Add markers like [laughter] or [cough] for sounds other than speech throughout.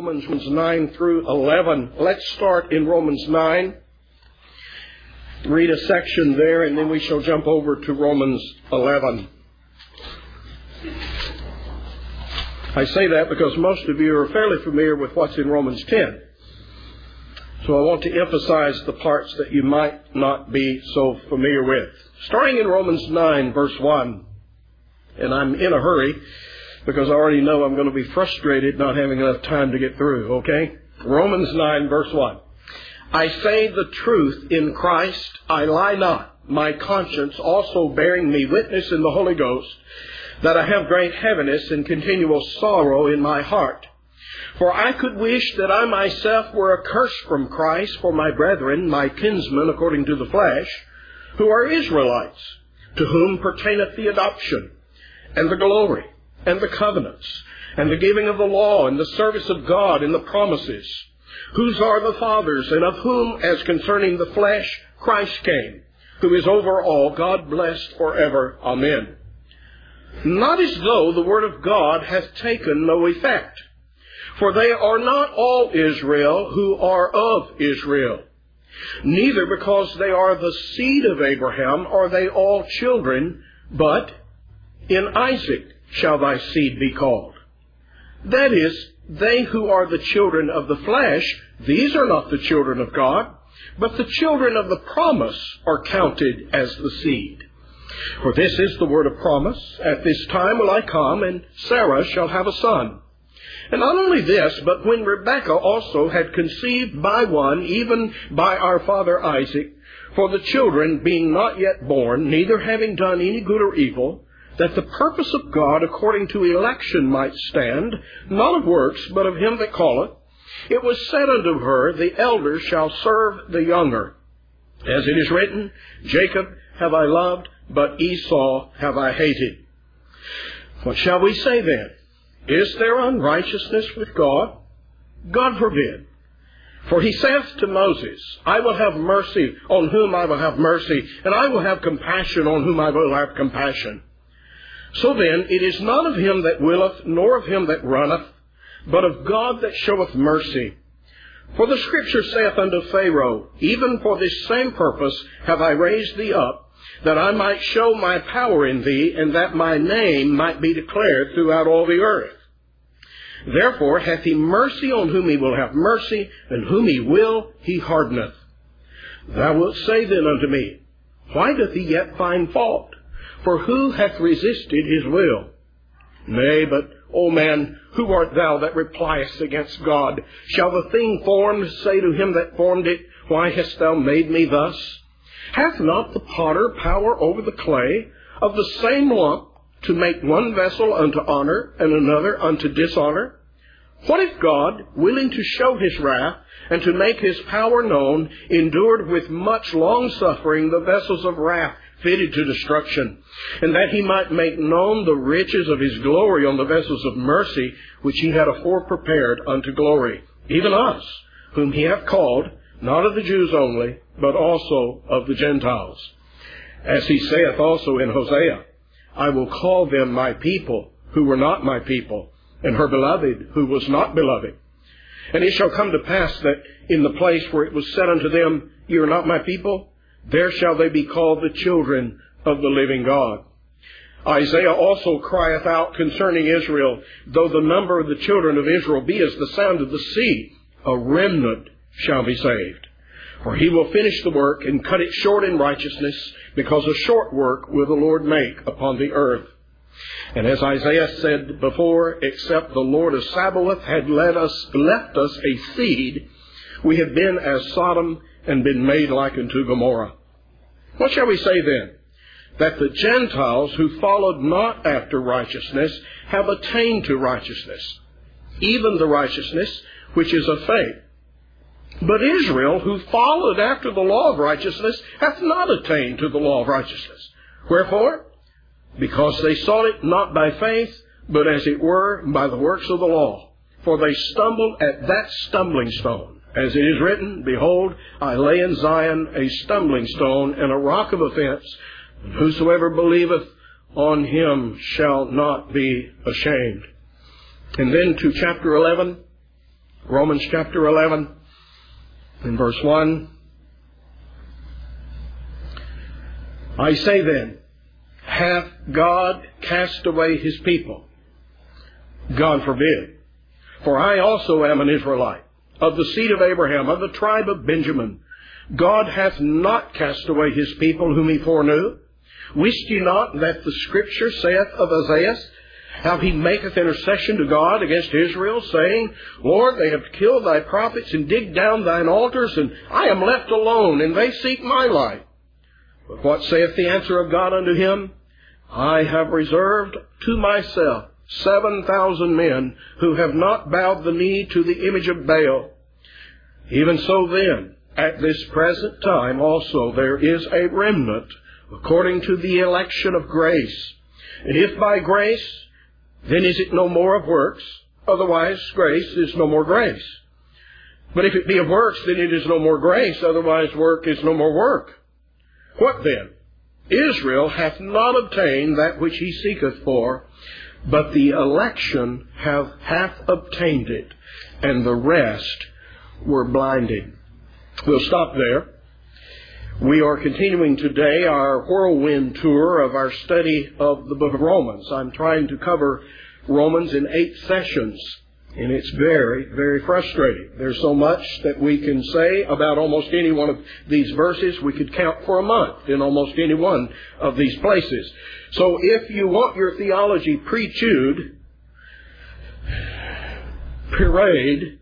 Romans 9 through 11. Let's start in Romans 9. Read a section there, and then we shall jump over to Romans 11. I say that because most of you are fairly familiar with what's in Romans 10. So I want to emphasize the parts that you might not be so familiar with. Starting in Romans 9, verse 1. And I'm in a hurry because I already know I'm going to be frustrated not having enough time to get through, okay? Romans 9, verse 1. I say the truth in Christ, I lie not, my conscience also bearing me witness in the Holy Ghost, that I have great heaviness and continual sorrow in my heart. For I could wish that I myself were accursed from Christ for my brethren, my kinsmen according to the flesh, who are Israelites, to whom pertaineth the adoption, and the glory, and the covenants, and the giving of the law, and the service of God, and the promises, whose are the fathers, and of whom, as concerning the flesh, Christ came, who is over all, God blessed forever. Amen. Not as though the word of God hath taken no effect. For they are not all Israel who are of Israel. Neither because they are the seed of Abraham are they all children, but in Isaac shall thy seed be called. That is, they who are the children of the flesh, these are not the children of God, but the children of the promise are counted as the seed. For this is the word of promise, At this time will I come, and Sarah shall have a son. And not only this, but when Rebekah also had conceived by one, even by our father Isaac, for the children being not yet born, neither having done any good or evil, that the purpose of God according to election might stand, not of works, but of him that calleth, it was said unto her, The elder shall serve the younger. As it is written, Jacob have I loved, but Esau have I hated. What shall we say then? Is there unrighteousness with God? God forbid. For he saith to Moses, I will have mercy on whom I will have mercy, and I will have compassion on whom I will have compassion. So then, it is not of him that willeth, nor of him that runneth, but of God that showeth mercy. For the scripture saith unto Pharaoh, Even for this same purpose have I raised thee up, that I might show my power in thee, and that my name might be declared throughout all the earth. Therefore hath he mercy on whom he will have mercy, and whom he will he hardeneth. Thou wilt say then unto me, Why doth he yet find fault? For who hath resisted his will? Nay, but, O man, who art thou that repliest against God? Shall the thing formed say to him that formed it, Why hast thou made me thus? Hath not the potter power over the clay of the same lump to make one vessel unto honor and another unto dishonor? What if God, willing to show his wrath and to make his power known, endured with much long suffering the vessels of wrath fitted to destruction, and that he might make known the riches of his glory on the vessels of mercy, which he had afore prepared unto glory, even us, whom he hath called, not of the Jews only, but also of the Gentiles. As he saith also in Hosea, I will call them my people, who were not my people, and her beloved, who was not beloved. And it shall come to pass that in the place where it was said unto them, You are not my people, there shall they be called the children of the living God. Isaiah also crieth out concerning Israel, though the number of the children of Israel be as the sound of the sea, a remnant shall be saved. For he will finish the work and cut it short in righteousness, because a short work will the Lord make upon the earth. And as Isaiah said before, except the Lord of Sabaoth had led us, left us a seed, we have been as Sodom and been made like unto Gomorrah. What shall we say then? That the Gentiles who followed not after righteousness have attained to righteousness, even the righteousness which is of faith. But Israel, who followed after the law of righteousness, hath not attained to the law of righteousness. Wherefore? Because they sought it not by faith, but as it were by the works of the law. For they stumbled at that stumbling stone. As it is written, Behold, I lay in Zion a stumbling stone and a rock of offense, whosoever believeth on him shall not be ashamed. And then to chapter 11, Romans chapter 11 in verse 1. I say then, hath God cast away his people? God forbid. For I also am an Israelite, of the seed of Abraham, of the tribe of Benjamin. God hath not cast away his people whom he foreknew. Wist ye not that the scripture saith of Isaiah, how he maketh intercession to God against Israel, saying, Lord, they have killed thy prophets and digged down thine altars, and I am left alone, and they seek my life. But what saith the answer of God unto him? I have reserved to myself seven thousand men who have not bowed the knee to the image of Baal. Even so then, at this present time also there is a remnant according to the election of grace. And if by grace, then is it no more of works? Otherwise, grace is no more grace. But if it be of works, then it is no more grace. Otherwise, work is no more work. What then? Israel hath not obtained that which he seeketh for, but the election have hath obtained it, and the rest were blinded. We'll stop there. We are continuing today our whirlwind tour of our study of the book of Romans. I'm trying to cover Romans in eight sessions. And it's very, very frustrating. There's so much that we can say about almost any one of these verses. We could count for a month in almost any one of these places. So if you want your theology pre-chewed, pureed,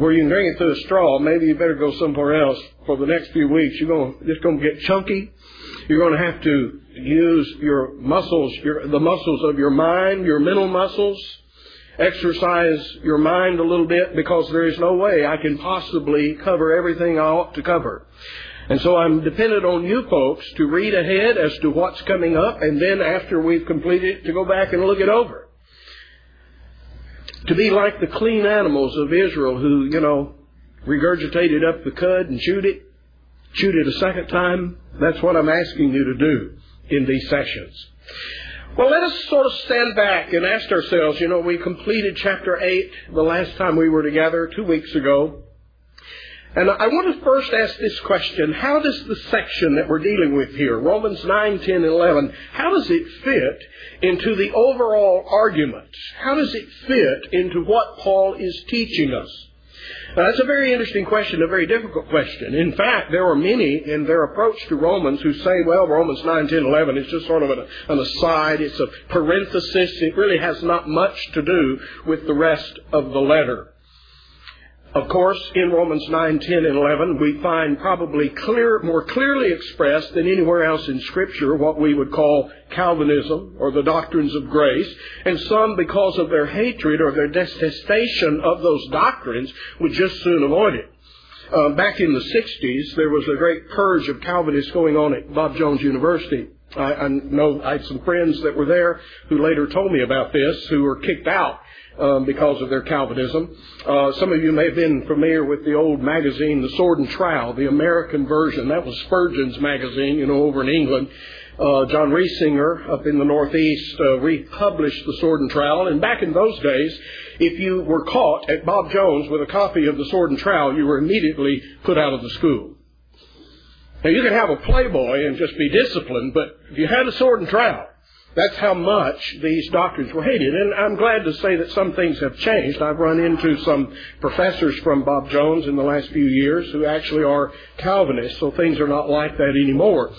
where you can drink it through a straw, maybe you better go somewhere else for the next few weeks. You're to, it's going to get chunky. You're going to have to use your muscles, your, the muscles of your mind, your mental muscles, exercise your mind a little bit because there is no way I can possibly cover everything I ought to cover. And so I'm dependent on you folks to read ahead as to what's coming up and then after we've completed to go back and look it over. To be like the clean animals of Israel who, you know, regurgitated up the cud and chewed it, chewed it a second time. That's what I'm asking you to do in these sessions. Well, let us sort of stand back and ask ourselves, you know, we completed chapter 8 the last time we were together two weeks ago. And I want to first ask this question. How does the section that we're dealing with here, Romans 9, 10, 11, how does it fit into the overall argument? How does it fit into what Paul is teaching us? Now, that's a very interesting question, a very difficult question. In fact, there are many in their approach to Romans who say, well, Romans 9, 10, 11 is just sort of an, an aside. It's a parenthesis. It really has not much to do with the rest of the letter. Of course, in Romans 9, 10, and 11, we find probably clear, more clearly expressed than anywhere else in Scripture what we would call Calvinism or the doctrines of grace. And some, because of their hatred or their detestation of those doctrines, would just soon avoid it. Uh, back in the 60s, there was a great purge of Calvinists going on at Bob Jones University. I, I know I had some friends that were there who later told me about this, who were kicked out um, because of their Calvinism. Uh, some of you may have been familiar with the old magazine, The Sword and Trowel, the American version. That was Spurgeon's magazine, you know, over in England. Uh, John Reisinger up in the Northeast uh, republished The Sword and Trowel. And back in those days, if you were caught at Bob Jones with a copy of The Sword and Trowel, you were immediately put out of the school. Now you could have a playboy and just be disciplined, but if you had a sword and trowel, that's how much these doctrines were hated. And I'm glad to say that some things have changed. I've run into some professors from Bob Jones in the last few years who actually are Calvinists, so things are not like that anymore.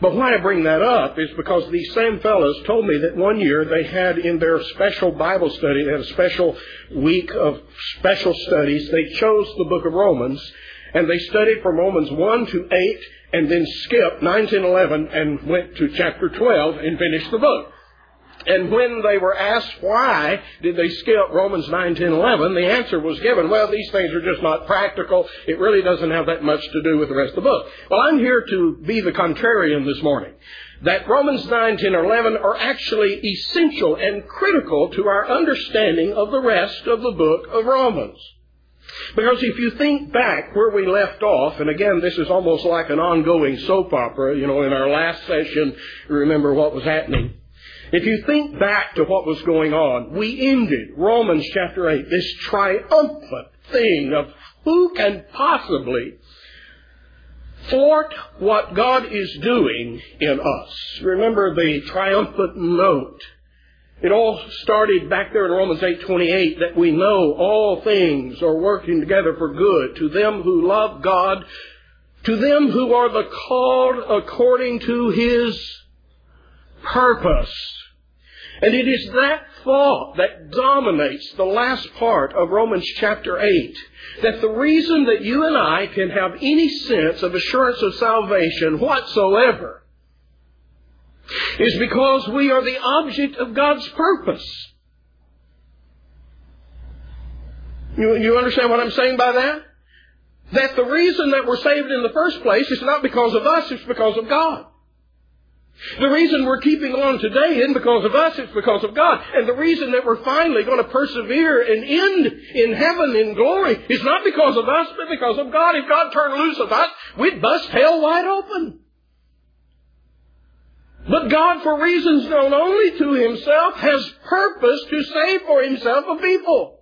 But why I bring that up is because these same fellows told me that one year they had in their special Bible study, they had a special week of special studies, they chose the book of Romans, and they studied from Romans 1 to 8 and then skipped 19, 11 and went to chapter 12 and finished the book. And when they were asked why did they skip Romans 9, 10, 11, the answer was given, well, these things are just not practical. It really doesn't have that much to do with the rest of the book. Well, I'm here to be the contrarian this morning. That Romans 9, 10, 11 are actually essential and critical to our understanding of the rest of the book of Romans. Because if you think back where we left off, and again, this is almost like an ongoing soap opera, you know, in our last session, remember what was happening. If you think back to what was going on, we ended Romans chapter 8, this triumphant thing of who can possibly thwart what God is doing in us. Remember the triumphant note. It all started back there in Romans 8:28 that we know all things are working together for good to them who love God, to them who are the called according to his purpose. And it is that thought that dominates the last part of Romans chapter 8. That the reason that you and I can have any sense of assurance of salvation whatsoever is because we are the object of God's purpose. You, you understand what I'm saying by that? That the reason that we're saved in the first place is not because of us, it's because of God. The reason we're keeping on today isn't because of us, it's because of God. And the reason that we're finally going to persevere and end in heaven in glory is not because of us, but because of God. If God turned loose of us, we'd bust hell wide open. But God, for reasons known only to Himself, has purpose to save for Himself a people.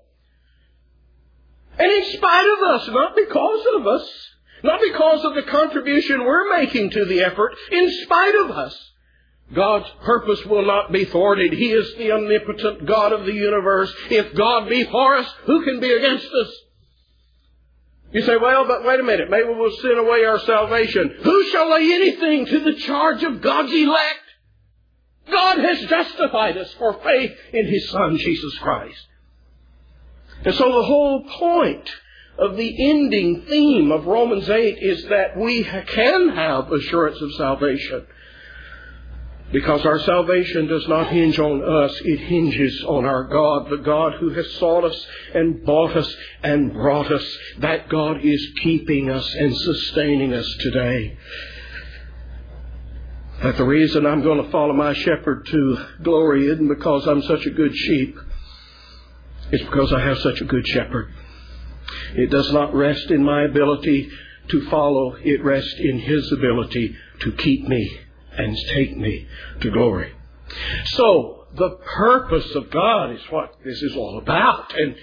And in spite of us, not because of us, not because of the contribution we're making to the effort, in spite of us, God's purpose will not be thwarted. He is the omnipotent God of the universe. If God be for us, who can be against us? You say, well, but wait a minute. Maybe we'll sin away our salvation. Who shall lay anything to the charge of God's elect? God has justified us for faith in His Son, Jesus Christ. And so the whole point of the ending theme of Romans 8 is that we can have assurance of salvation. Because our salvation does not hinge on us, it hinges on our God, the God who has sought us and bought us and brought us. That God is keeping us and sustaining us today. That the reason I'm going to follow my shepherd to glory isn't because I'm such a good sheep. It's because I have such a good shepherd. It does not rest in my ability to follow. It rests in His ability to keep me and take me to glory. So, the purpose of God is what this is all about. And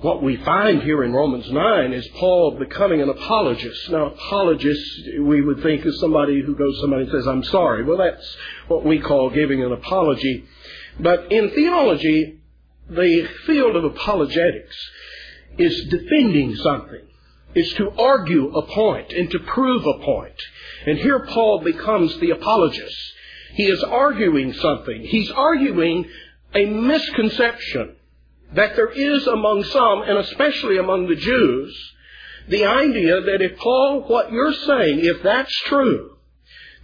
what we find here in Romans 9 is Paul becoming an apologist. Now, apologist, we would think is somebody who goes somebody and says, I'm sorry. Well, that's what we call giving an apology. But in theology, the field of apologetics is defending something. It's to argue a point and to prove a point. And here Paul becomes the apologist. He is arguing something. He's arguing a misconception that there is among some, and especially among the Jews, the idea that if Paul, what you're saying, if that's true,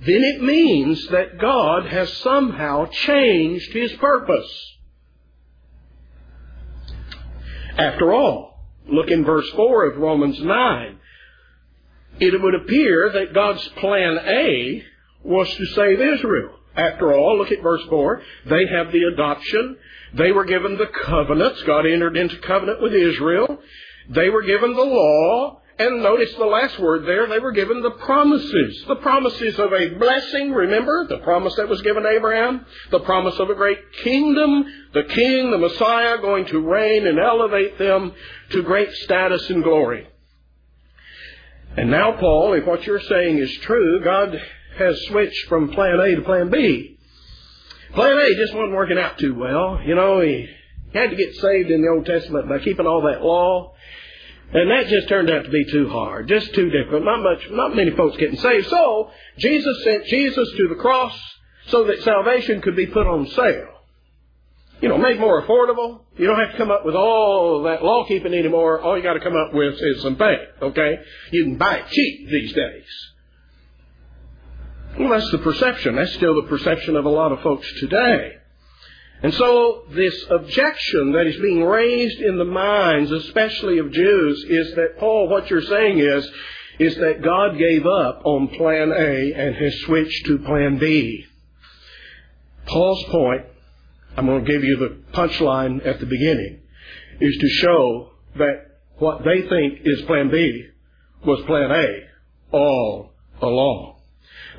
then it means that God has somehow changed his purpose. After all, look in verse 4 of Romans 9 it would appear that God's plan A was to save Israel. After all, look at verse 4. They have the adoption. They were given the covenants. God entered into covenant with Israel. They were given the law. And notice the last word there, they were given the promises. The promises of a blessing, remember? The promise that was given to Abraham. The promise of a great kingdom. The king, the Messiah, going to reign and elevate them to great status and glory. And now, Paul, if what you're saying is true, God has switched from plan A to plan B. Plan A just wasn't working out too well. You know, he had to get saved in the Old Testament by keeping all that law. And that just turned out to be too hard, just too difficult. Not much, not many folks getting saved. So, Jesus sent Jesus to the cross so that salvation could be put on sale you know, made more affordable. You don't have to come up with all that law keeping anymore. All you got to come up with is some faith, okay? You can buy it cheap these days. Well, that's the perception. That's still the perception of a lot of folks today. And so this objection that is being raised in the minds, especially of Jews, is that, Paul, what you're saying is, is that God gave up on plan A and has switched to plan B. Paul's point I'm going to give you the punchline at the beginning, is to show that what they think is plan B was plan A all along.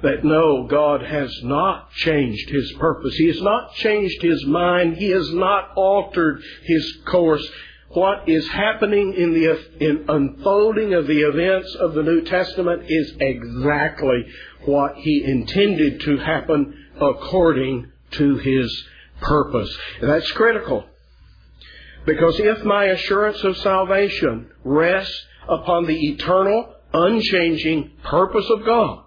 That no, God has not changed His purpose. He has not changed His mind. He has not altered His course. What is happening in the in unfolding of the events of the New Testament is exactly what He intended to happen according to His purpose. And that's critical. Because if my assurance of salvation rests upon the eternal, unchanging purpose of God,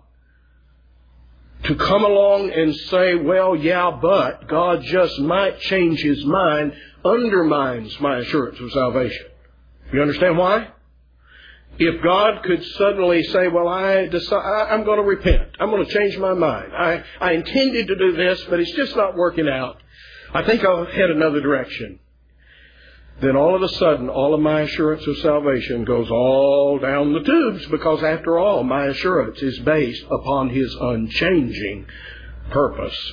to come along and say, well, yeah, but God just might change his mind undermines my assurance of salvation. You understand why? If God could suddenly say, well, I decide, I'm going to repent. I'm going to change my mind. I, I intended to do this, but it's just not working out. I think I'll head another direction then all of a sudden, all of my assurance of salvation goes all down the tubes because, after all, my assurance is based upon His unchanging purpose.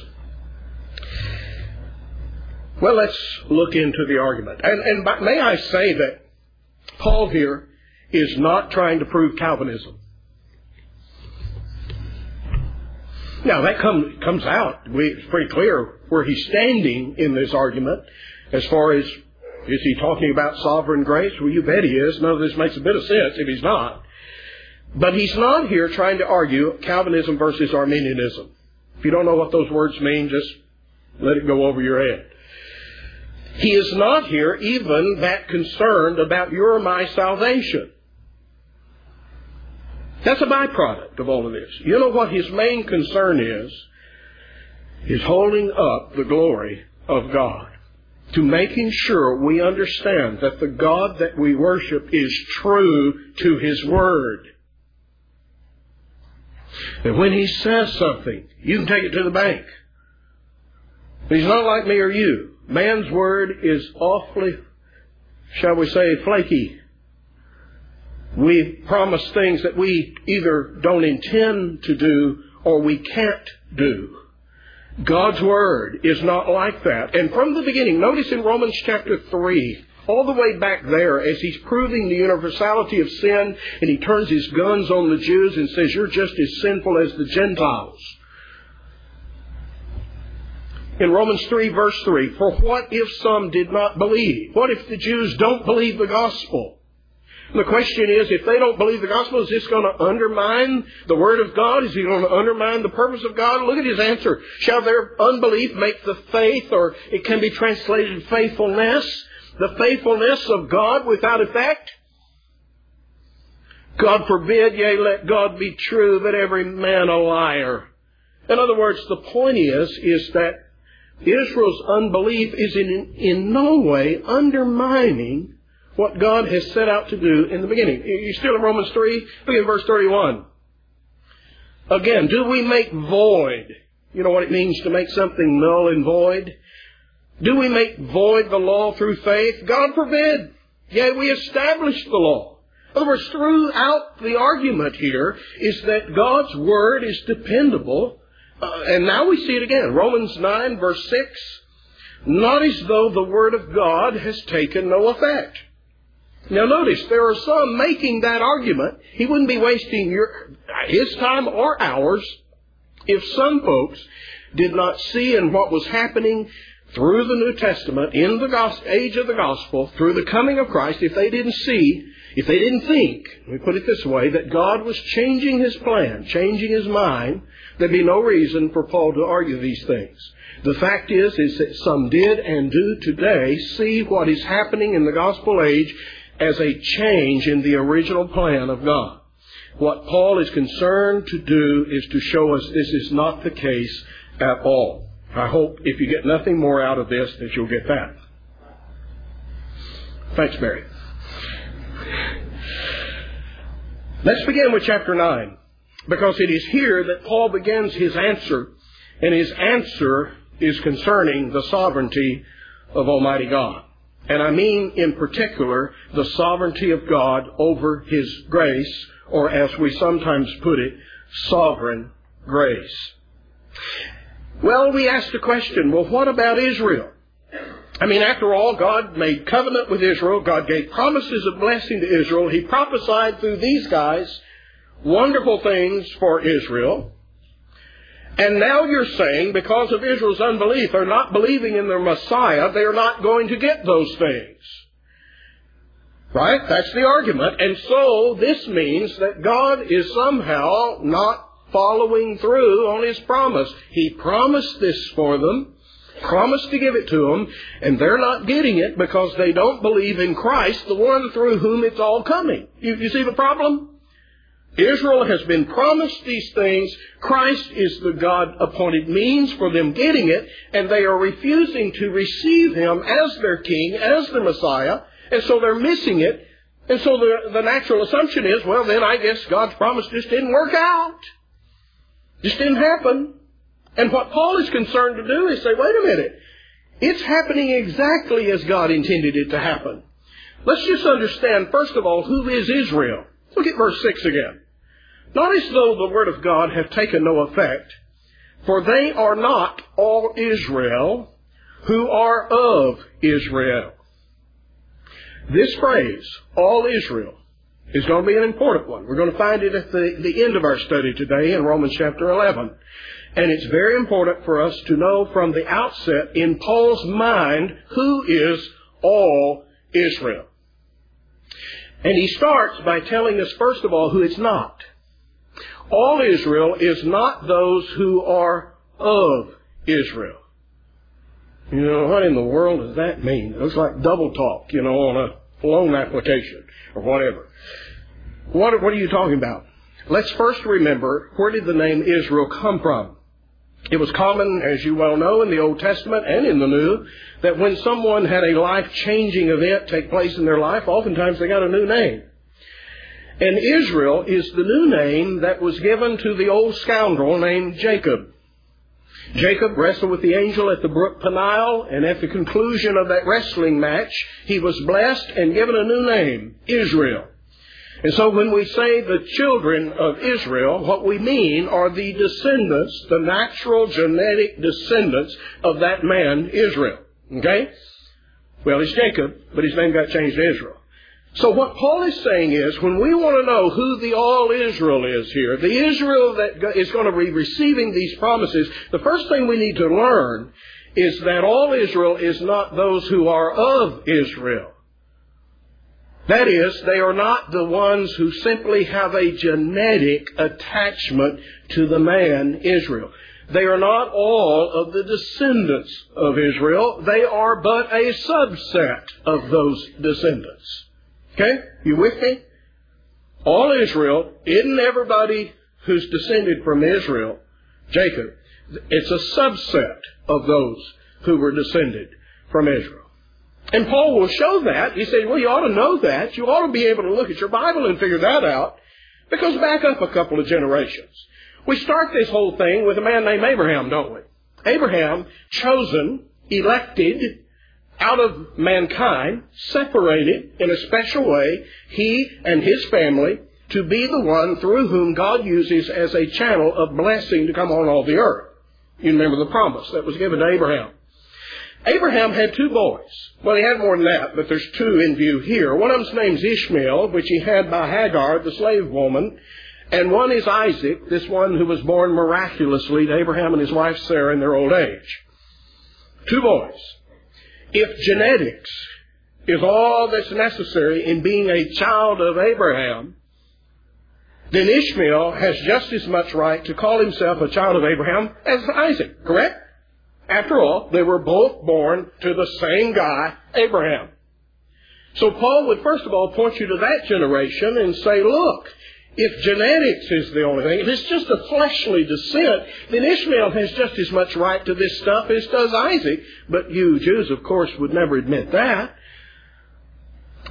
Well, let's look into the argument. And, and may I say that Paul here is not trying to prove Calvinism. Now, that come, comes out. We, it's pretty clear where he's standing in this argument as far as is he talking about sovereign grace? Well, you bet he is. None of this makes a bit of sense if he's not. But he's not here trying to argue Calvinism versus Arminianism. If you don't know what those words mean, just let it go over your head. He is not here even that concerned about your or my salvation. That's a byproduct of all of this. You know what his main concern is? Is holding up the glory of God to making sure we understand that the God that we worship is true to His Word. That when He says something, you can take it to the bank. He's not like me or you. Man's Word is awfully, shall we say, flaky. We promise things that we either don't intend to do or we can't do. God's Word is not like that. And from the beginning, notice in Romans chapter 3, all the way back there, as he's proving the universality of sin, and he turns his guns on the Jews and says, You're just as sinful as the Gentiles. In Romans 3, verse 3, For what if some did not believe? What if the Jews don't believe the gospel? The question is, if they don't believe the gospel, is this going to undermine the word of God? Is he going to undermine the purpose of God? Look at his answer. Shall their unbelief make the faith, or it can be translated faithfulness, the faithfulness of God without effect? God forbid, yea, let God be true, but every man a liar. In other words, the point is, is that Israel's unbelief is in, in no way undermining what God has set out to do in the beginning. You still in Romans 3? Look at verse 31. Again, do we make void? You know what it means to make something null and void? Do we make void the law through faith? God forbid. Yea, we establish the law. In other words, throughout the argument here is that God's Word is dependable. Uh, and now we see it again. Romans 9 verse 6. Not as though the Word of God has taken no effect. Now notice, there are some making that argument. He wouldn't be wasting your, his time or ours if some folks did not see in what was happening through the New Testament, in the age of the gospel, through the coming of Christ, if they didn't see, if they didn't think, me put it this way, that God was changing his plan, changing his mind, there'd be no reason for Paul to argue these things. The fact is, is that some did and do today see what is happening in the gospel age as a change in the original plan of God. What Paul is concerned to do is to show us this is not the case at all. I hope if you get nothing more out of this that you'll get that. Thanks, Mary. Let's begin with chapter 9 because it is here that Paul begins his answer and his answer is concerning the sovereignty of Almighty God. And I mean in particular the sovereignty of God over His grace, or as we sometimes put it, sovereign grace. Well, we ask the question, well, what about Israel? I mean, after all, God made covenant with Israel. God gave promises of blessing to Israel. He prophesied through these guys wonderful things for Israel. And now you're saying because of Israel's unbelief, they're not believing in their Messiah, they are not going to get those things. Right? That's the argument. And so this means that God is somehow not following through on His promise. He promised this for them, promised to give it to them, and they're not getting it because they don't believe in Christ, the one through whom it's all coming. You, you see the problem? Israel has been promised these things. Christ is the God appointed means for them getting it, and they are refusing to receive Him as their King, as the Messiah, and so they're missing it. And so the, the natural assumption is, well, then I guess God's promise just didn't work out. Just didn't happen. And what Paul is concerned to do is say, wait a minute. It's happening exactly as God intended it to happen. Let's just understand, first of all, who is Israel? Look at verse 6 again. Not as though the word of God have taken no effect, for they are not all Israel who are of Israel. This phrase, all Israel, is going to be an important one. We're going to find it at the, the end of our study today in Romans chapter 11. And it's very important for us to know from the outset in Paul's mind who is all Israel. And he starts by telling us, first of all, who it's not. All Israel is not those who are of Israel. You know, what in the world does that mean? It looks like double talk, you know, on a loan application or whatever. What, what are you talking about? Let's first remember where did the name Israel come from? It was common, as you well know, in the Old Testament and in the New, that when someone had a life changing event take place in their life, oftentimes they got a new name. And Israel is the new name that was given to the old scoundrel named Jacob. Jacob wrestled with the angel at the brook Peniel, and at the conclusion of that wrestling match, he was blessed and given a new name, Israel. And so when we say the children of Israel, what we mean are the descendants, the natural genetic descendants of that man, Israel. Okay? Well, it's Jacob, but his name got changed to Israel. So what Paul is saying is, when we want to know who the all Israel is here, the Israel that is going to be receiving these promises, the first thing we need to learn is that all Israel is not those who are of Israel. That is, they are not the ones who simply have a genetic attachment to the man Israel. They are not all of the descendants of Israel. They are but a subset of those descendants. Okay? You with me? All Israel isn't everybody who's descended from Israel, Jacob. It's a subset of those who were descended from Israel. And Paul will show that. He said, well, you ought to know that. You ought to be able to look at your Bible and figure that out. Because back up a couple of generations. We start this whole thing with a man named Abraham, don't we? Abraham, chosen, elected, out of mankind, separated in a special way, he and his family, to be the one through whom God uses as a channel of blessing to come on all the earth. You remember the promise that was given to Abraham. Abraham had two boys. Well, he had more than that, but there's two in view here. One of them's name's Ishmael, which he had by Hagar, the slave woman, and one is Isaac, this one who was born miraculously to Abraham and his wife Sarah in their old age. Two boys. If genetics is all that's necessary in being a child of Abraham, then Ishmael has just as much right to call himself a child of Abraham as Isaac, correct? After all, they were both born to the same guy, Abraham. So Paul would first of all point you to that generation and say, look, if genetics is the only thing, if it's just a fleshly descent, then Ishmael has just as much right to this stuff as does Isaac. But you Jews, of course, would never admit that.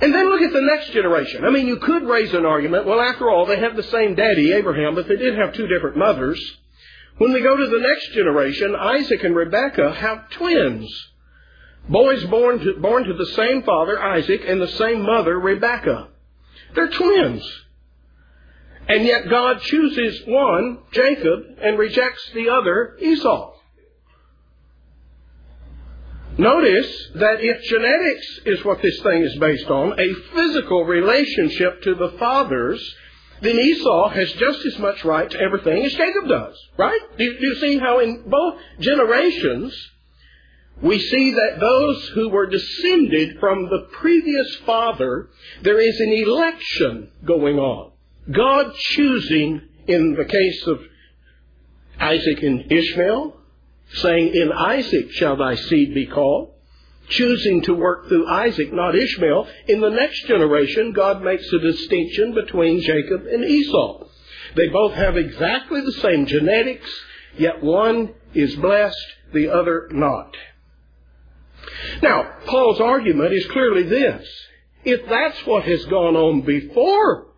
And then look at the next generation. I mean, you could raise an argument, well, after all, they have the same daddy, Abraham, but they did have two different mothers. When we go to the next generation, Isaac and Rebekah have twins. Boys born to, born to the same father, Isaac, and the same mother, Rebekah. They're twins. And yet God chooses one, Jacob, and rejects the other, Esau. Notice that if genetics is what this thing is based on, a physical relationship to the fathers, then Esau has just as much right to everything as Jacob does, right? Do you, see how in both generations we see that those who were descended from the previous father, there is an election going on. God choosing, in the case of Isaac and Ishmael, saying, In Isaac shall thy seed be called, choosing to work through Isaac, not Ishmael. In the next generation, God makes a distinction between Jacob and Esau. They both have exactly the same genetics, yet one is blessed, the other not. Now, Paul's argument is clearly this. If that's what has gone on before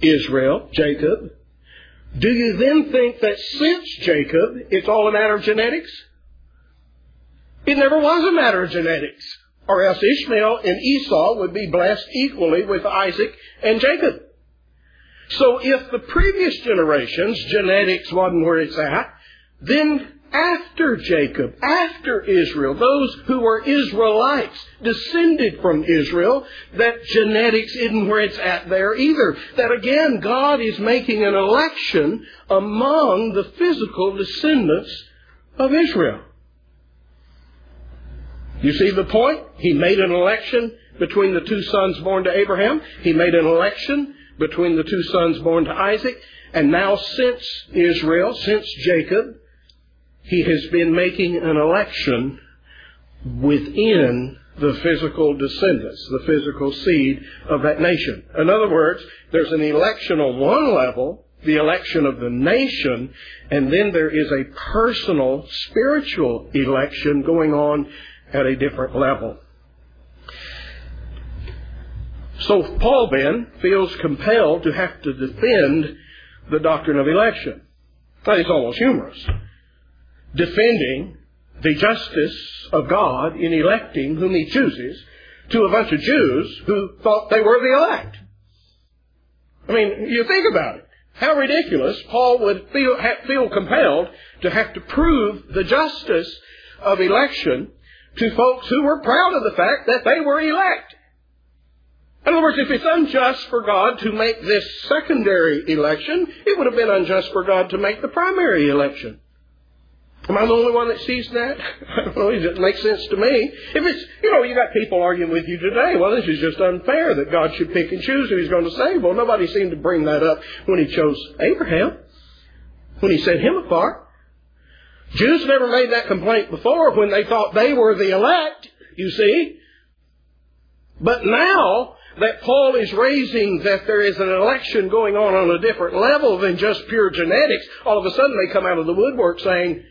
Israel, Jacob, do you then think that since Jacob, it's all a matter of genetics? It never was a matter of genetics. Or else Ishmael and Esau would be blessed equally with Isaac and Jacob. So if the previous generations, genetics wasn't where it's at, then after Jacob, after Israel, those who were Israelites, descended from Israel, that genetics isn't where it's at there either. That again, God is making an election among the physical descendants of Israel. You see the point? He made an election between the two sons born to Abraham. He made an election between the two sons born to Isaac. And now since Israel, since Jacob, he has been making an election within the physical descendants, the physical seed of that nation. In other words, there's an election on one level, the election of the nation, and then there is a personal spiritual election going on at a different level. So Paul then feels compelled to have to defend the doctrine of election. That is almost humorous defending the justice of God in electing whom he chooses to a bunch of Jews who thought they were the elect. I mean, you think about it. How ridiculous Paul would feel, feel compelled to have to prove the justice of election to folks who were proud of the fact that they were elect. In other words, if it's unjust for God to make this secondary election, it would have been unjust for God to make the primary election. Am I the only one that sees that? [laughs] I don't know. It makes sense to me. If it's, you know, you got people arguing with you today. Well, this is just unfair that God should pick and choose who He's going to save. Well, nobody seemed to bring that up when He chose Abraham, when He set him apart. Jews never made that complaint before when they thought they were the elect, you see. But now that Paul is raising that there is an election going on on a different level than just pure genetics, all of a sudden they come out of the woodwork saying,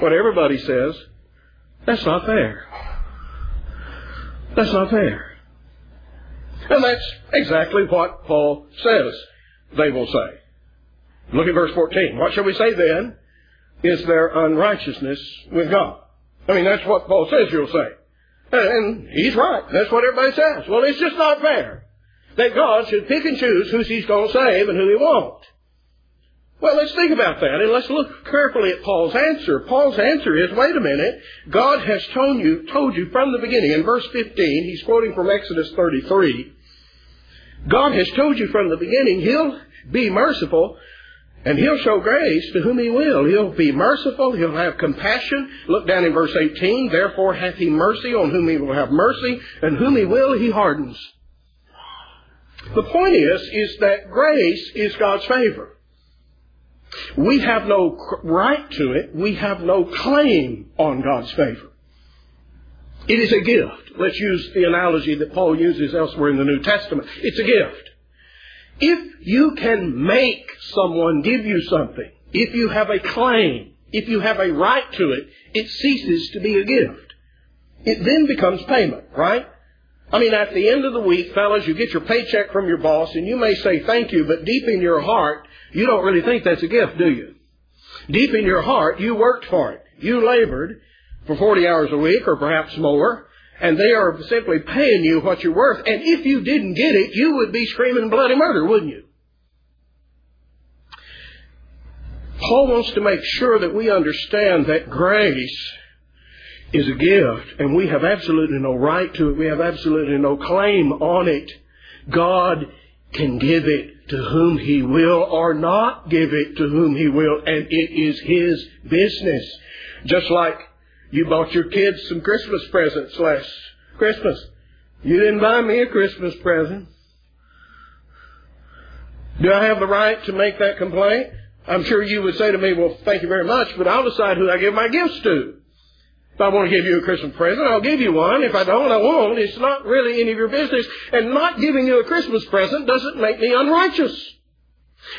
what everybody says, that's not fair. That's not fair. And that's exactly what Paul says they will say. Look at verse 14. What shall we say then? Is there unrighteousness with God? I mean, that's what Paul says you'll say. And he's right. That's what everybody says. Well, it's just not fair that God should pick and choose who he's going to save and who he won't. Well, let's think about that and let's look carefully at Paul's answer. Paul's answer is, wait a minute, God has told you, told you from the beginning. In verse 15, he's quoting from Exodus 33. God has told you from the beginning, He'll be merciful and He'll show grace to whom He will. He'll be merciful. He'll have compassion. Look down in verse 18. Therefore hath He mercy on whom He will have mercy and whom He will He hardens. The point is, is that grace is God's favor. We have no right to it. We have no claim on God's favor. It is a gift. Let's use the analogy that Paul uses elsewhere in the New Testament. It's a gift. If you can make someone give you something, if you have a claim, if you have a right to it, it ceases to be a gift. It then becomes payment, right? I mean, at the end of the week, fellas, you get your paycheck from your boss and you may say thank you, but deep in your heart, you don't really think that's a gift, do you? Deep in your heart, you worked for it. You labored for 40 hours a week or perhaps more, and they are simply paying you what you're worth. And if you didn't get it, you would be screaming bloody murder, wouldn't you? Paul wants to make sure that we understand that grace is a gift, and we have absolutely no right to it. We have absolutely no claim on it. God can give it to whom he will or not give it to whom he will, and it is his business. Just like you bought your kids some Christmas presents last Christmas. You didn't buy me a Christmas present. Do I have the right to make that complaint? I'm sure you would say to me, well, thank you very much, but I'll decide who I give my gifts to. If I want to give you a Christmas present, I'll give you one. If I don't, I won't. It's not really any of your business. And not giving you a Christmas present doesn't make me unrighteous.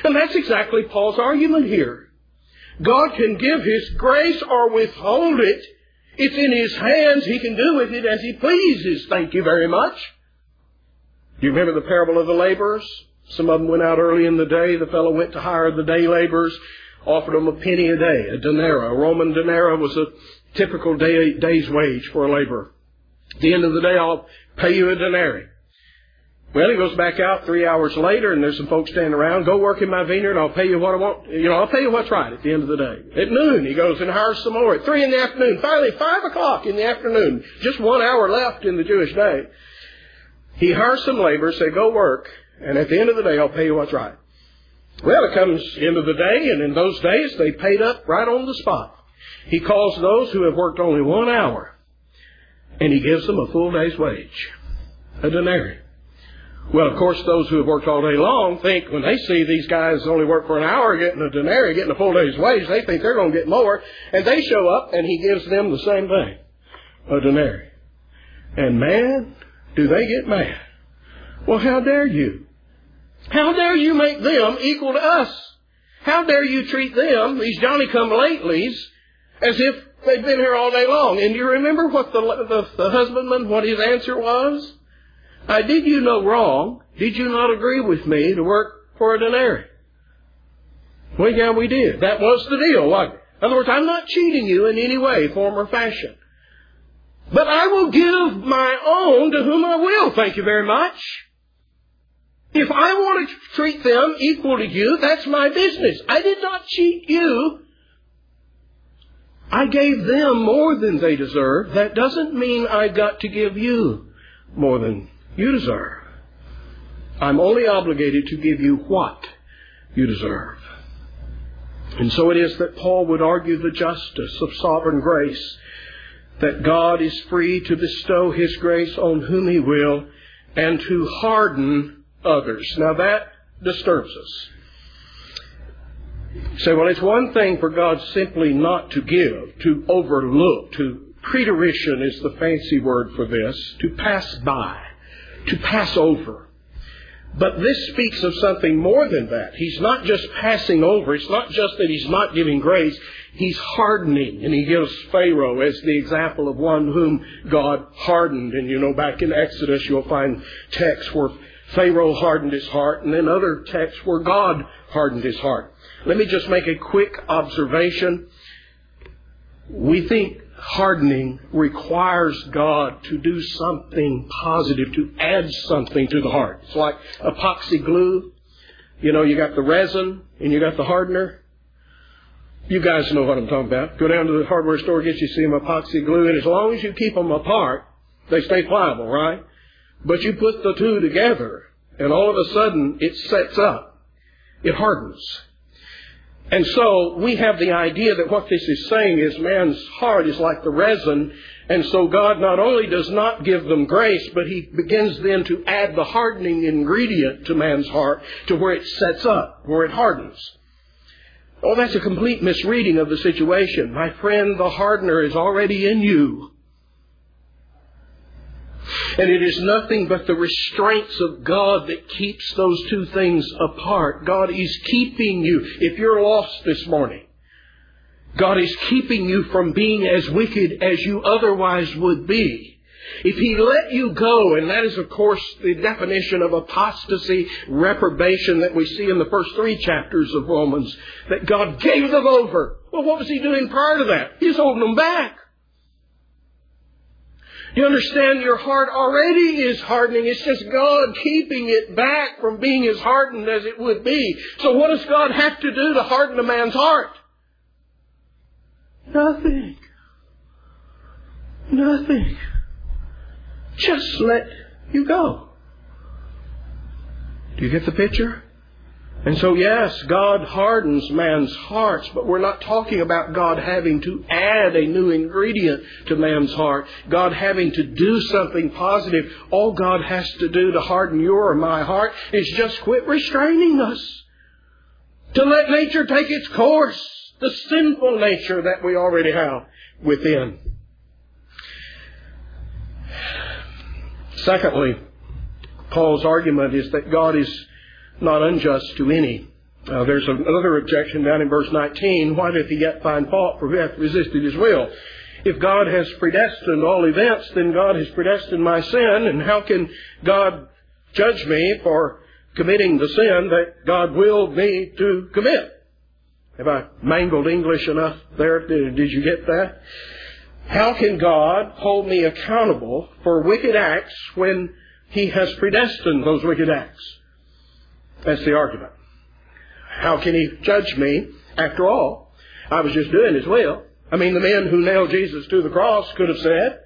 And that's exactly Paul's argument here. God can give His grace or withhold it. It's in His hands. He can do with it as He pleases. Thank you very much. Do you remember the parable of the laborers? Some of them went out early in the day. The fellow went to hire the day laborers, offered them a penny a day, a denarius. A Roman denarius was a typical day, day's wage for a laborer. At the end of the day, I'll pay you a denarius. Well, he goes back out three hours later, and there's some folks standing around. Go work in my vineyard. I'll pay you what I want. You know, I'll pay you what's right at the end of the day. At noon, he goes and hires some more. At three in the afternoon, finally five o'clock in the afternoon, just one hour left in the Jewish day. He hires some laborers. Say, go work, and at the end of the day, I'll pay you what's right. Well, it comes end of the day, and in those days, they paid up right on the spot. He calls those who have worked only one hour, and he gives them a full day's wage, a denarius. Well, of course, those who have worked all day long think when they see these guys only work for an hour getting a denarius, getting a full day's wage, they think they're going to get more. And they show up and he gives them the same thing, a denarius. And man, do they get mad. Well, how dare you? How dare you make them equal to us? How dare you treat them, these Johnny come latelys, as if they'd been here all day long? And do you remember what the, the, the husbandman, what his answer was? I did you no wrong. Did you not agree with me to work for a denarius? Well, yeah, we did. That was the deal? In other words, I'm not cheating you in any way, form, or fashion. But I will give my own to whom I will. Thank you very much. If I want to treat them equal to you, that's my business. I did not cheat you. I gave them more than they deserve. That doesn't mean I've got to give you more than you deserve. I'm only obligated to give you what you deserve. And so it is that Paul would argue the justice of sovereign grace, that God is free to bestow His grace on whom He will and to harden others. Now that disturbs us. Say, well, it's one thing for God simply not to give, to overlook, to preterition is the fancy word for this, to pass by to pass over. But this speaks of something more than that. He's not just passing over. It's not just that he's not giving grace. He's hardening. And he gives Pharaoh as the example of one whom God hardened. And you know, back in Exodus, you'll find texts where Pharaoh hardened his heart and then other texts where God hardened his heart. Let me just make a quick observation. We think hardening requires God to do something positive, to add something to the heart. It's like epoxy glue. You know, you got the resin and you got the hardener. You guys know what I'm talking about. Go down to the hardware store, get you some epoxy glue, and as long as you keep them apart, they stay pliable, right? But you put the two together, and all of a sudden it sets up. It hardens. And so we have the idea that what this is saying is man's heart is like the resin, and so God not only does not give them grace, but He begins then to add the hardening ingredient to man's heart to where it sets up, where it hardens. Oh, that's a complete misreading of the situation. My friend, the hardener is already in you. And it is nothing but the restraints of God that keeps those two things apart. God is keeping you. If you're lost this morning, God is keeping you from being as wicked as you otherwise would be. If He let you go, and that is of course the definition of apostasy, reprobation that we see in the first three chapters of Romans, that God gave them over. Well, what was He doing prior to that? He's holding them back. You understand your heart already is hardening. It's just God keeping it back from being as hardened as it would be. So what does God have to do to harden a man's heart? Nothing. Nothing. Just let you go. Do you get the picture? And so, yes, God hardens man's hearts, but we're not talking about God having to add a new ingredient to man's heart. God having to do something positive. All God has to do to harden your or my heart is just quit restraining us. To let nature take its course. The sinful nature that we already have within. Secondly, Paul's argument is that God is not unjust to any. Uh, there's another objection down in verse 19. Why doth he yet find fault for who hath resisted his will? If God has predestined all events, then God has predestined my sin, and how can God judge me for committing the sin that God willed me to commit? Have I mangled English enough there? Did, did you get that? How can God hold me accountable for wicked acts when He has predestined those wicked acts? That's the argument. How can he judge me? After all, I was just doing his will. I mean, the men who nailed Jesus to the cross could have said,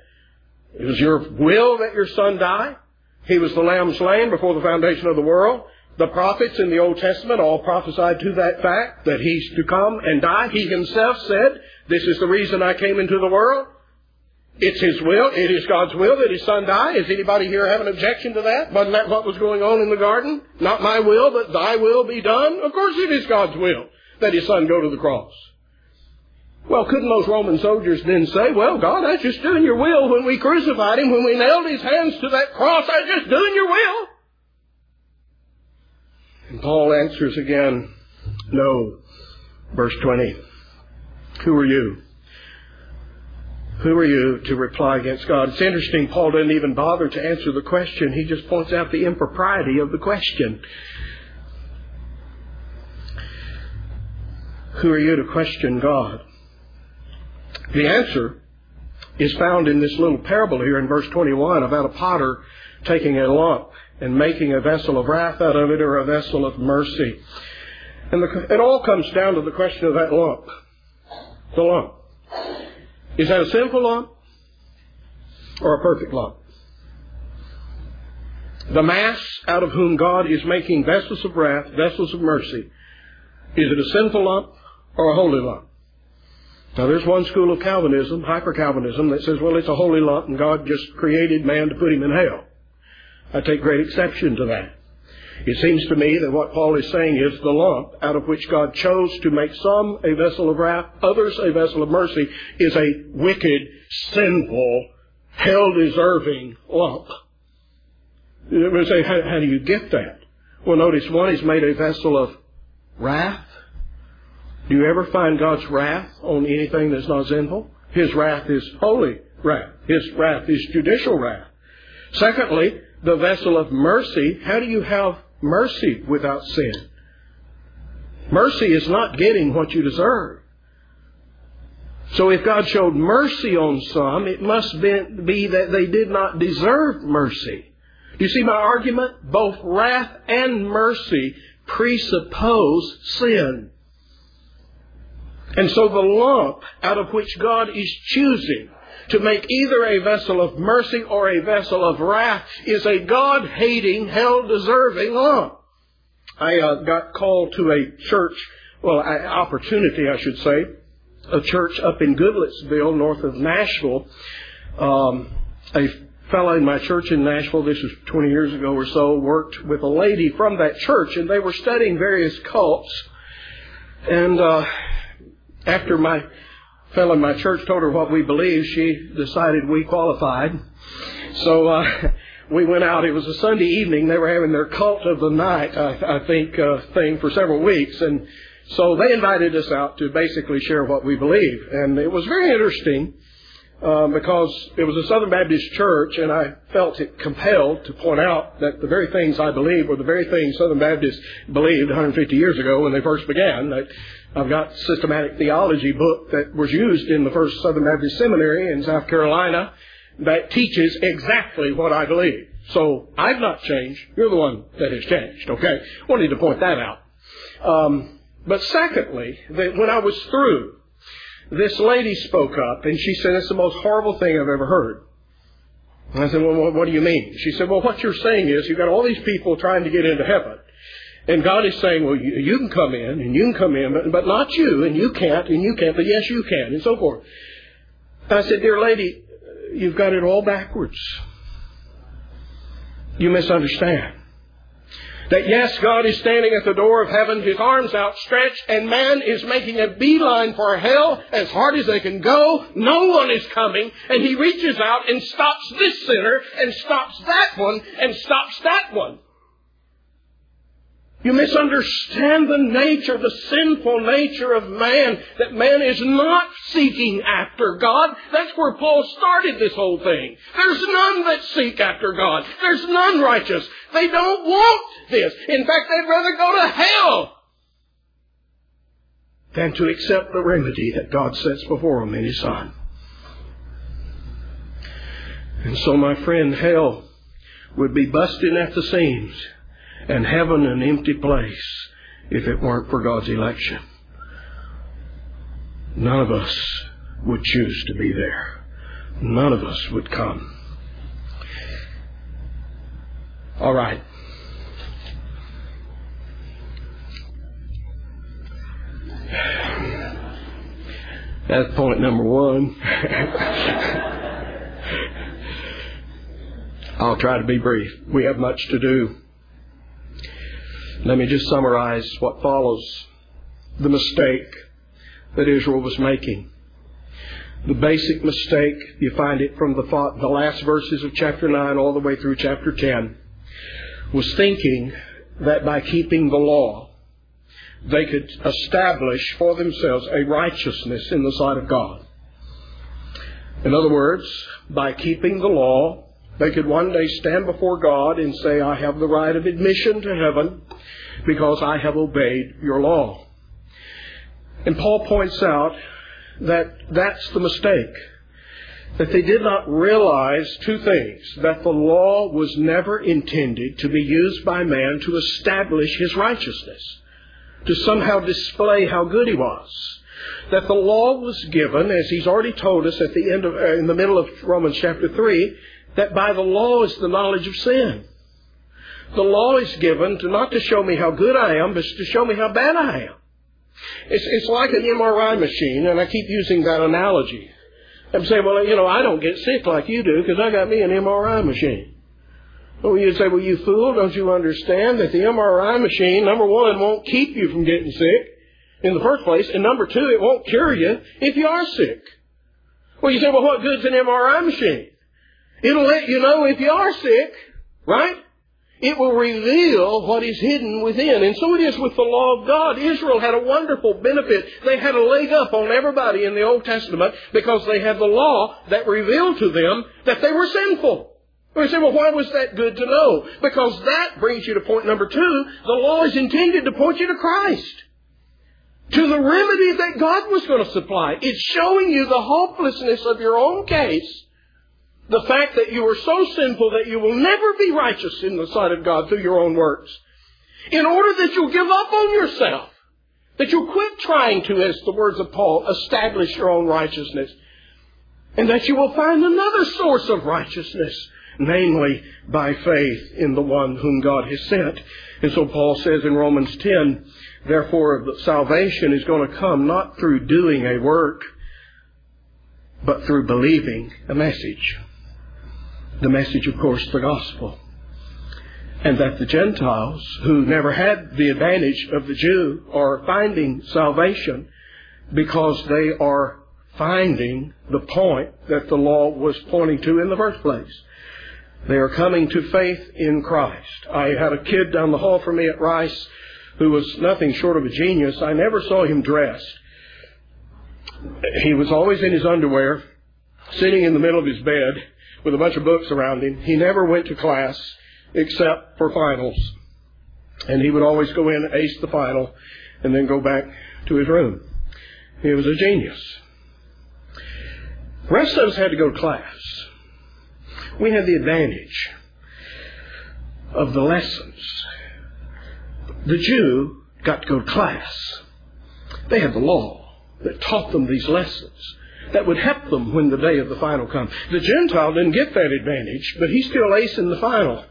it was your will that your son die. He was the lamb slain before the foundation of the world. The prophets in the Old Testament all prophesied to that fact that he's to come and die. He himself said, this is the reason I came into the world. It's His will. It is God's will that His Son die. Does anybody here have an objection to that? Wasn't that what was going on in the garden? Not my will, but Thy will be done? Of course it is God's will that His Son go to the cross. Well, couldn't those Roman soldiers then say, well, God, I was just doing your will when we crucified Him, when we nailed His hands to that cross, I was just doing your will? And Paul answers again, no. Verse 20. Who are you? Who are you to reply against God? It's interesting, Paul doesn't even bother to answer the question. He just points out the impropriety of the question. Who are you to question God? The answer is found in this little parable here in verse 21 about a potter taking a lump and making a vessel of wrath out of it or a vessel of mercy. And the, it all comes down to the question of that lump. The lump. Is that a sinful lump or a perfect lump? The mass out of whom God is making vessels of wrath, vessels of mercy, is it a sinful lump or a holy lump? Now there's one school of Calvinism, hyper-Calvinism, that says, well, it's a holy lump and God just created man to put him in hell. I take great exception to that. It seems to me that what Paul is saying is the lump out of which God chose to make some a vessel of wrath, others a vessel of mercy, is a wicked, sinful, hell-deserving lump. You say, how, how do you get that? Well, notice one is made a vessel of wrath. Do you ever find God's wrath on anything that's not sinful? His wrath is holy wrath. His wrath is judicial wrath. Secondly, the vessel of mercy. How do you have mercy without sin. Mercy is not getting what you deserve. So if God showed mercy on some, it must be that they did not deserve mercy. You see my argument? Both wrath and mercy presuppose sin. And so the lump out of which God is choosing to make either a vessel of mercy or a vessel of wrath is a God hating, hell deserving lump. I uh, got called to a church, well, opportunity, I should say, a church up in Goodlettsville, north of Nashville. Um, a fellow in my church in Nashville, this was 20 years ago or so, worked with a lady from that church, and they were studying various cults. And uh, after my fellow in my church told her what we believed, she decided we qualified. So uh, we went out. It was a Sunday evening. They were having their cult of the night, I, I think, uh, thing for several weeks, and so they invited us out to basically share what we believe. And it was very interesting um, because it was a Southern Baptist church, and I felt it compelled to point out that the very things I believe were the very things Southern Baptists believed 150 years ago when they first began. That I've got systematic theology book that was used in the first Southern Baptist Seminary in South Carolina that teaches exactly what I believe. So I've not changed. You're the one that has changed. Okay, wanted to point that out. Um, but secondly, that when I was through, this lady spoke up and she said, "It's the most horrible thing I've ever heard." And I said, well, what do you mean? She said, well, what you're saying is you've got all these people trying to get into heaven. And God is saying, well, you, you can come in and you can come in, but, but not you, and you can't, and you can't, but yes, you can, and so forth. I said, dear lady, you've got it all backwards. You misunderstand. That yes, God is standing at the door of heaven, His arms outstretched, and man is making a beeline for hell as hard as they can go. No one is coming, and He reaches out and stops this sinner, and stops that one, and stops that one. You misunderstand the nature, the sinful nature of man, that man is not seeking after God. That's where Paul started this whole thing. There's none that seek after God. There's none righteous. They don't want this. In fact, they'd rather go to hell than to accept the remedy that God sets before them in His Son. And so, my friend, hell would be busting at the seams and heaven an empty place if it weren't for God's election. None of us would choose to be there. None of us would come. All right. That's point number one. [laughs] I'll try to be brief. We have much to do. Let me just summarize what follows the mistake that Israel was making. The basic mistake, you find it from the, the last verses of chapter 9 all the way through chapter 10, was thinking that by keeping the law, they could establish for themselves a righteousness in the sight of God. In other words, by keeping the law, they could one day stand before God and say, I have the right of admission to heaven because I have obeyed your law. And Paul points out that that's the mistake. That they did not realize two things. That the law was never intended to be used by man to establish his righteousness. To somehow display how good he was. That the law was given, as he's already told us at the end of, uh, in the middle of Romans chapter 3, that by the law is the knowledge of sin. The law is given to not to show me how good I am, but to show me how bad I am. It's, it's like an MRI machine, and I keep using that analogy. I'm saying, well, you know, I don't get sick like you do because I got me an MRI machine. Well, you say, well, you fool, don't you understand that the MRI machine, number one, won't keep you from getting sick in the first place, and number two, it won't cure you if you are sick. Well, you say, well, what good's an MRI machine? It'll let you know if you are sick, right? It will reveal what is hidden within. And so it is with the law of God. Israel had a wonderful benefit. They had a leg up on everybody in the Old Testament because they had the law that revealed to them that they were sinful. We say, well, why was that good to know? Because that brings you to point number two. The law is intended to point you to Christ. To the remedy that God was going to supply. It's showing you the hopelessness of your own case the fact that you are so sinful that you will never be righteous in the sight of God through your own works. In order that you'll give up on yourself. That you'll quit trying to, as the words of Paul, establish your own righteousness. And that you will find another source of righteousness, namely by faith in the one whom God has sent. And so Paul says in Romans 10, therefore salvation is going to come not through doing a work, but through believing a message the message, of course, the gospel. And that the Gentiles, who never had the advantage of the Jew, are finding salvation because they are finding the point that the law was pointing to in the first place. They are coming to faith in Christ. I had a kid down the hall from me at Rice who was nothing short of a genius. I never saw him dressed. He was always in his underwear, sitting in the middle of his bed, with a bunch of books around him. He never went to class except for finals. And he would always go in, ace the final, and then go back to his room. He was a genius. The rest of us had to go to class. We had the advantage of the lessons. The Jew got to go to class. They had the law that taught them these lessons. That would help them when the day of the final comes. The Gentile didn't get that advantage, but he's still acing the final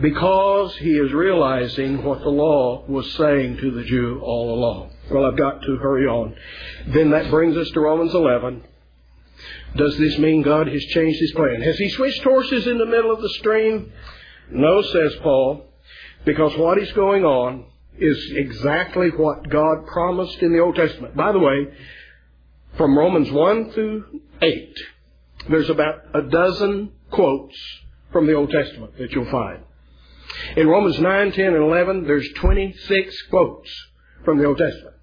because he is realizing what the law was saying to the Jew all along. Well, I've got to hurry on. Then that brings us to Romans 11. Does this mean God has changed his plan? Has he switched horses in the middle of the stream? No, says Paul, because what is going on is exactly what God promised in the Old Testament. By the way, from Romans 1 through 8, there's about a dozen quotes from the Old Testament that you'll find. In Romans 9, 10, and 11, there's 26 quotes from the Old Testament.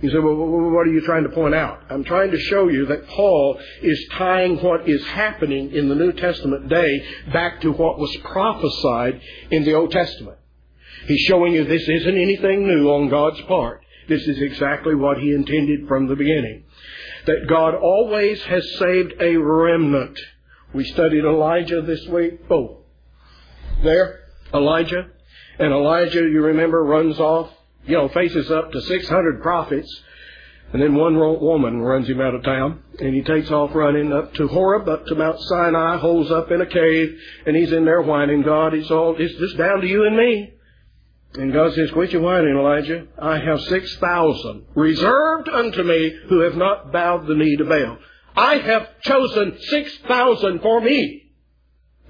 You say, well, what are you trying to point out? I'm trying to show you that Paul is tying what is happening in the New Testament day back to what was prophesied in the Old Testament. He's showing you this isn't anything new on God's part. This is exactly what He intended from the beginning. That God always has saved a remnant. We studied Elijah this week. Oh, there, Elijah. And Elijah, you remember, runs off, you know, faces up to 600 prophets. And then one woman runs him out of town, and he takes off running up to Horeb, up to Mount Sinai, holes up in a cave, and he's in there whining, God, it's all, it's just down to you and me. And God says, Quit your whining, Elijah. I have 6,000 reserved unto me who have not bowed the knee to Baal. I have chosen 6,000 for me.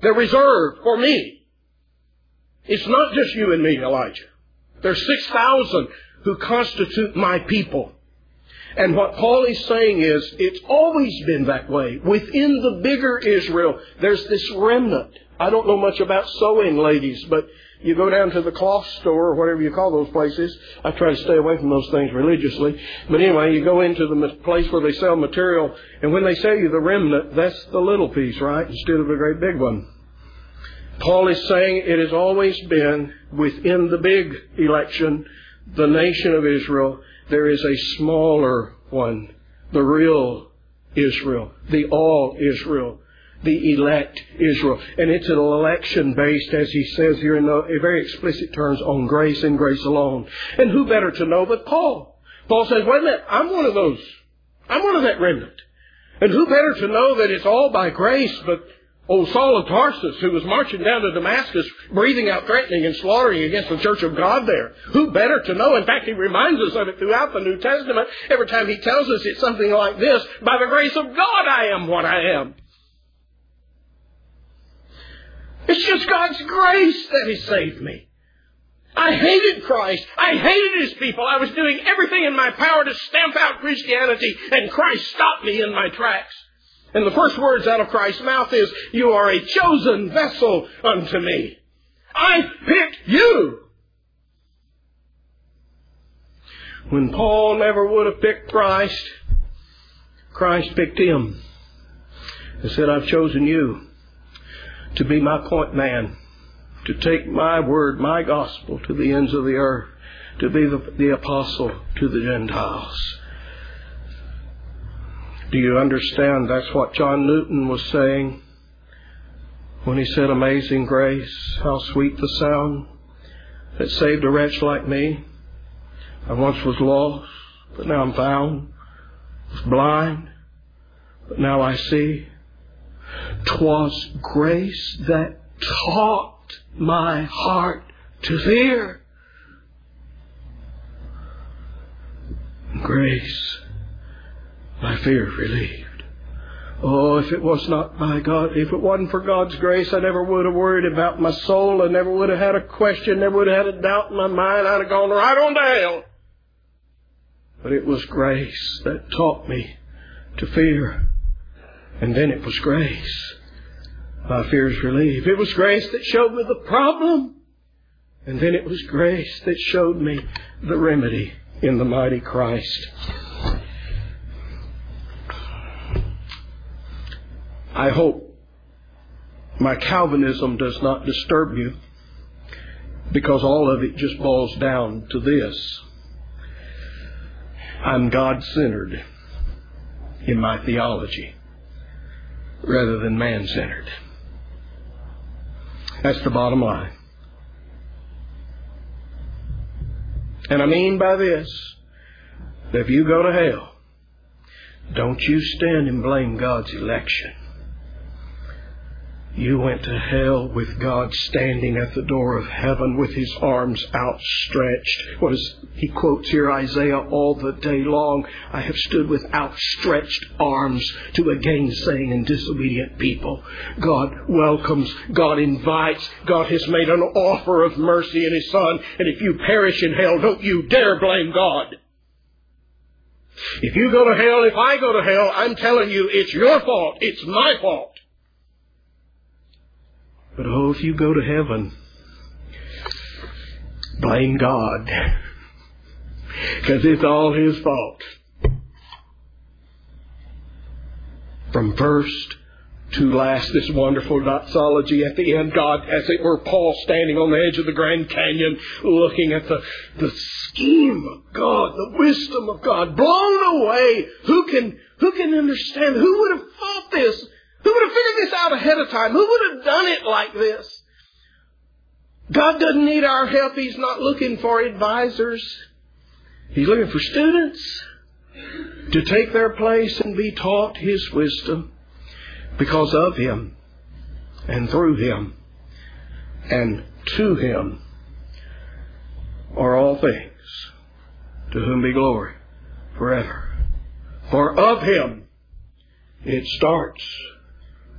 They're reserved for me. It's not just you and me, Elijah. There's 6,000 who constitute my people. And what Paul is saying is, it's always been that way. Within the bigger Israel, there's this remnant. I don't know much about sewing, ladies, but you go down to the cloth store or whatever you call those places. I try to stay away from those things religiously. But anyway, you go into the place where they sell material, and when they sell you the remnant, that's the little piece, right? Instead of the great big one. Paul is saying it has always been within the big election, the nation of Israel, there is a smaller one, the real Israel, the all Israel, the elect Israel. And it's an election based, as he says here in very explicit terms, on grace and grace alone. And who better to know but Paul? Paul says, wait a minute, I'm one of those. I'm one of that remnant. And who better to know that it's all by grace, but old Saul of Tarsus, who was marching down to Damascus, breathing out threatening and slaughtering against the church of God there. Who better to know? In fact, he reminds us of it throughout the New Testament. Every time he tells us it's something like this, by the grace of God I am what I am. It's just God's grace that has saved me. I hated Christ. I hated His people. I was doing everything in my power to stamp out Christianity, and Christ stopped me in my tracks. And the first words out of Christ's mouth is, You are a chosen vessel unto me. I picked you. When Paul never would have picked Christ, Christ picked him and said, I've chosen you to be my point man, to take my word, my gospel to the ends of the earth, to be the, the apostle to the Gentiles. Do you understand that's what John Newton was saying when he said, Amazing grace, how sweet the sound that saved a wretch like me. I once was lost, but now I'm found, was blind, but now I see. 'Twas grace that taught my heart to fear. Grace, my fear relieved. Oh, if it was not by God, if it wasn't for God's grace, I never would have worried about my soul. I never would have had a question, never would have had a doubt in my mind. I'd have gone right on to hell. But it was grace that taught me to fear. And then it was grace. My fears relieved. It was grace that showed me the problem. And then it was grace that showed me the remedy in the mighty Christ. I hope my Calvinism does not disturb you because all of it just boils down to this. I'm God centered in my theology rather than man centered. That's the bottom line. And I mean by this that if you go to hell, Don't you stand and blame God's election. You went to hell with God standing at the door of heaven with his arms outstretched. What is, he quotes here Isaiah all the day long. I have stood with outstretched arms to a gainsaying and disobedient people. God welcomes, God invites, God has made an offer of mercy in his son. And if you perish in hell, don't you dare blame God. If you go to hell, if I go to hell, I'm telling you, it's your fault. It's my fault. But oh, if you go to heaven, blame God. Because it's all His fault. From first to last, this wonderful doxology at the end, God, as it were Paul standing on the edge of the Grand Canyon, looking at the, the scheme of God, the wisdom of God, blown away. Who can, who can understand? Who would have thought this? Who would have figured this out ahead of time? Who would have done it like this? God doesn't need our help. He's not looking for advisors. He's looking for students to take their place and be taught His wisdom because of Him and through Him and to Him are all things to whom be glory forever. For of Him it starts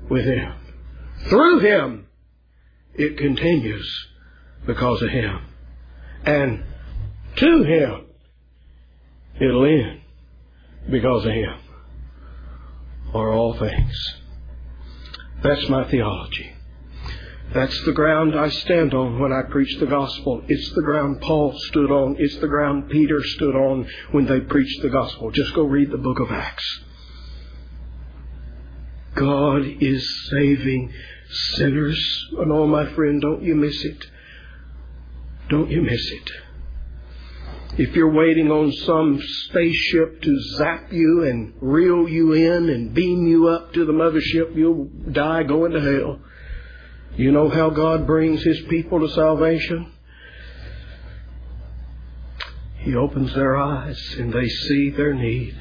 with Him. Through Him, it continues because of Him. And to Him, it'll end because of Him. Are all things. That's my theology. That's the ground I stand on when I preach the gospel. It's the ground Paul stood on. It's the ground Peter stood on when they preached the gospel. Just go read the book of Acts. God is saving sinners. And oh, my friend, don't you miss it. Don't you miss it. If you're waiting on some spaceship to zap you and reel you in and beam you up to the mothership, you'll die going to hell. You know how God brings His people to salvation? He opens their eyes and they see their need.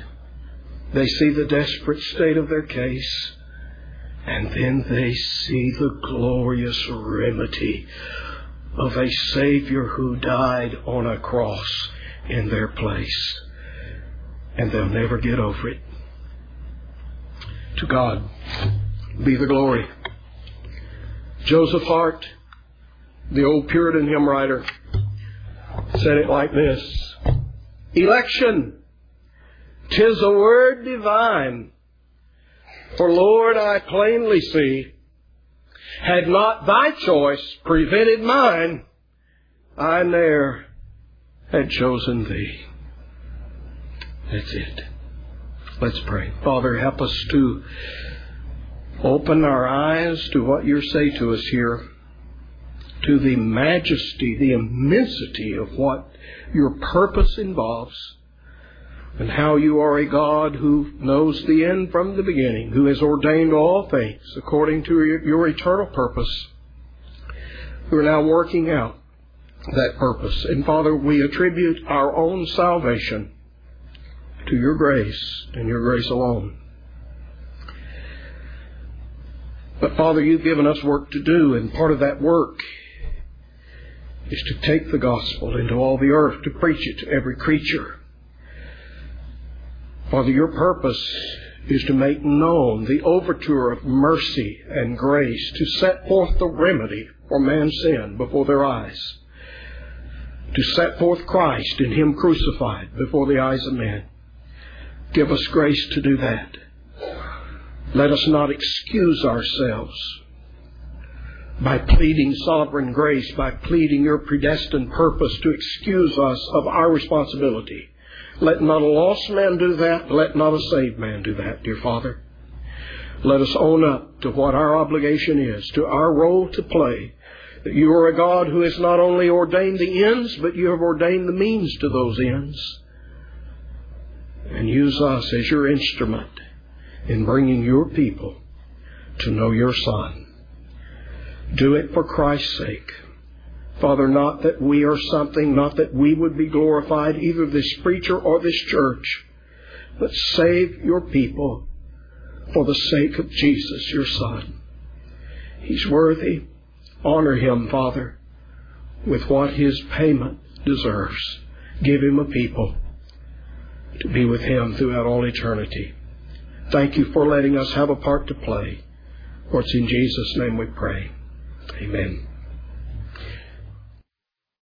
They see the desperate state of their case. And then they see the glorious remedy of a Savior who died on a cross in their place. And they'll never get over it. To God be the glory. Joseph Hart, the old Puritan hymn writer, said it like this Election, tis a word divine for Lord, I plainly see, had not thy choice prevented mine, I ne'er had chosen thee. That's it. Let's pray. Father, help us to open our eyes to what you say to us here, to the majesty, the immensity of what your purpose involves and how you are a God who knows the end from the beginning, who has ordained all things according to your eternal purpose. We are now working out that purpose. And Father, we attribute our own salvation to your grace and your grace alone. But Father, you've given us work to do, and part of that work is to take the gospel into all the earth, to preach it to every creature Father, your purpose is to make known the overture of mercy and grace, to set forth the remedy for man's sin before their eyes, to set forth Christ and Him crucified before the eyes of men. Give us grace to do that. Let us not excuse ourselves by pleading sovereign grace, by pleading your predestined purpose to excuse us of our responsibility. Let not a lost man do that. Let not a saved man do that, dear Father. Let us own up to what our obligation is, to our role to play. That you are a God who has not only ordained the ends, but you have ordained the means to those ends. And use us as your instrument in bringing your people to know your Son. Do it for Christ's sake. Father, not that we are something, not that we would be glorified, either this preacher or this church, but save your people for the sake of Jesus, your Son. He's worthy. Honor him, Father, with what his payment deserves. Give him a people to be with him throughout all eternity. Thank you for letting us have a part to play. For it's in Jesus' name we pray. Amen.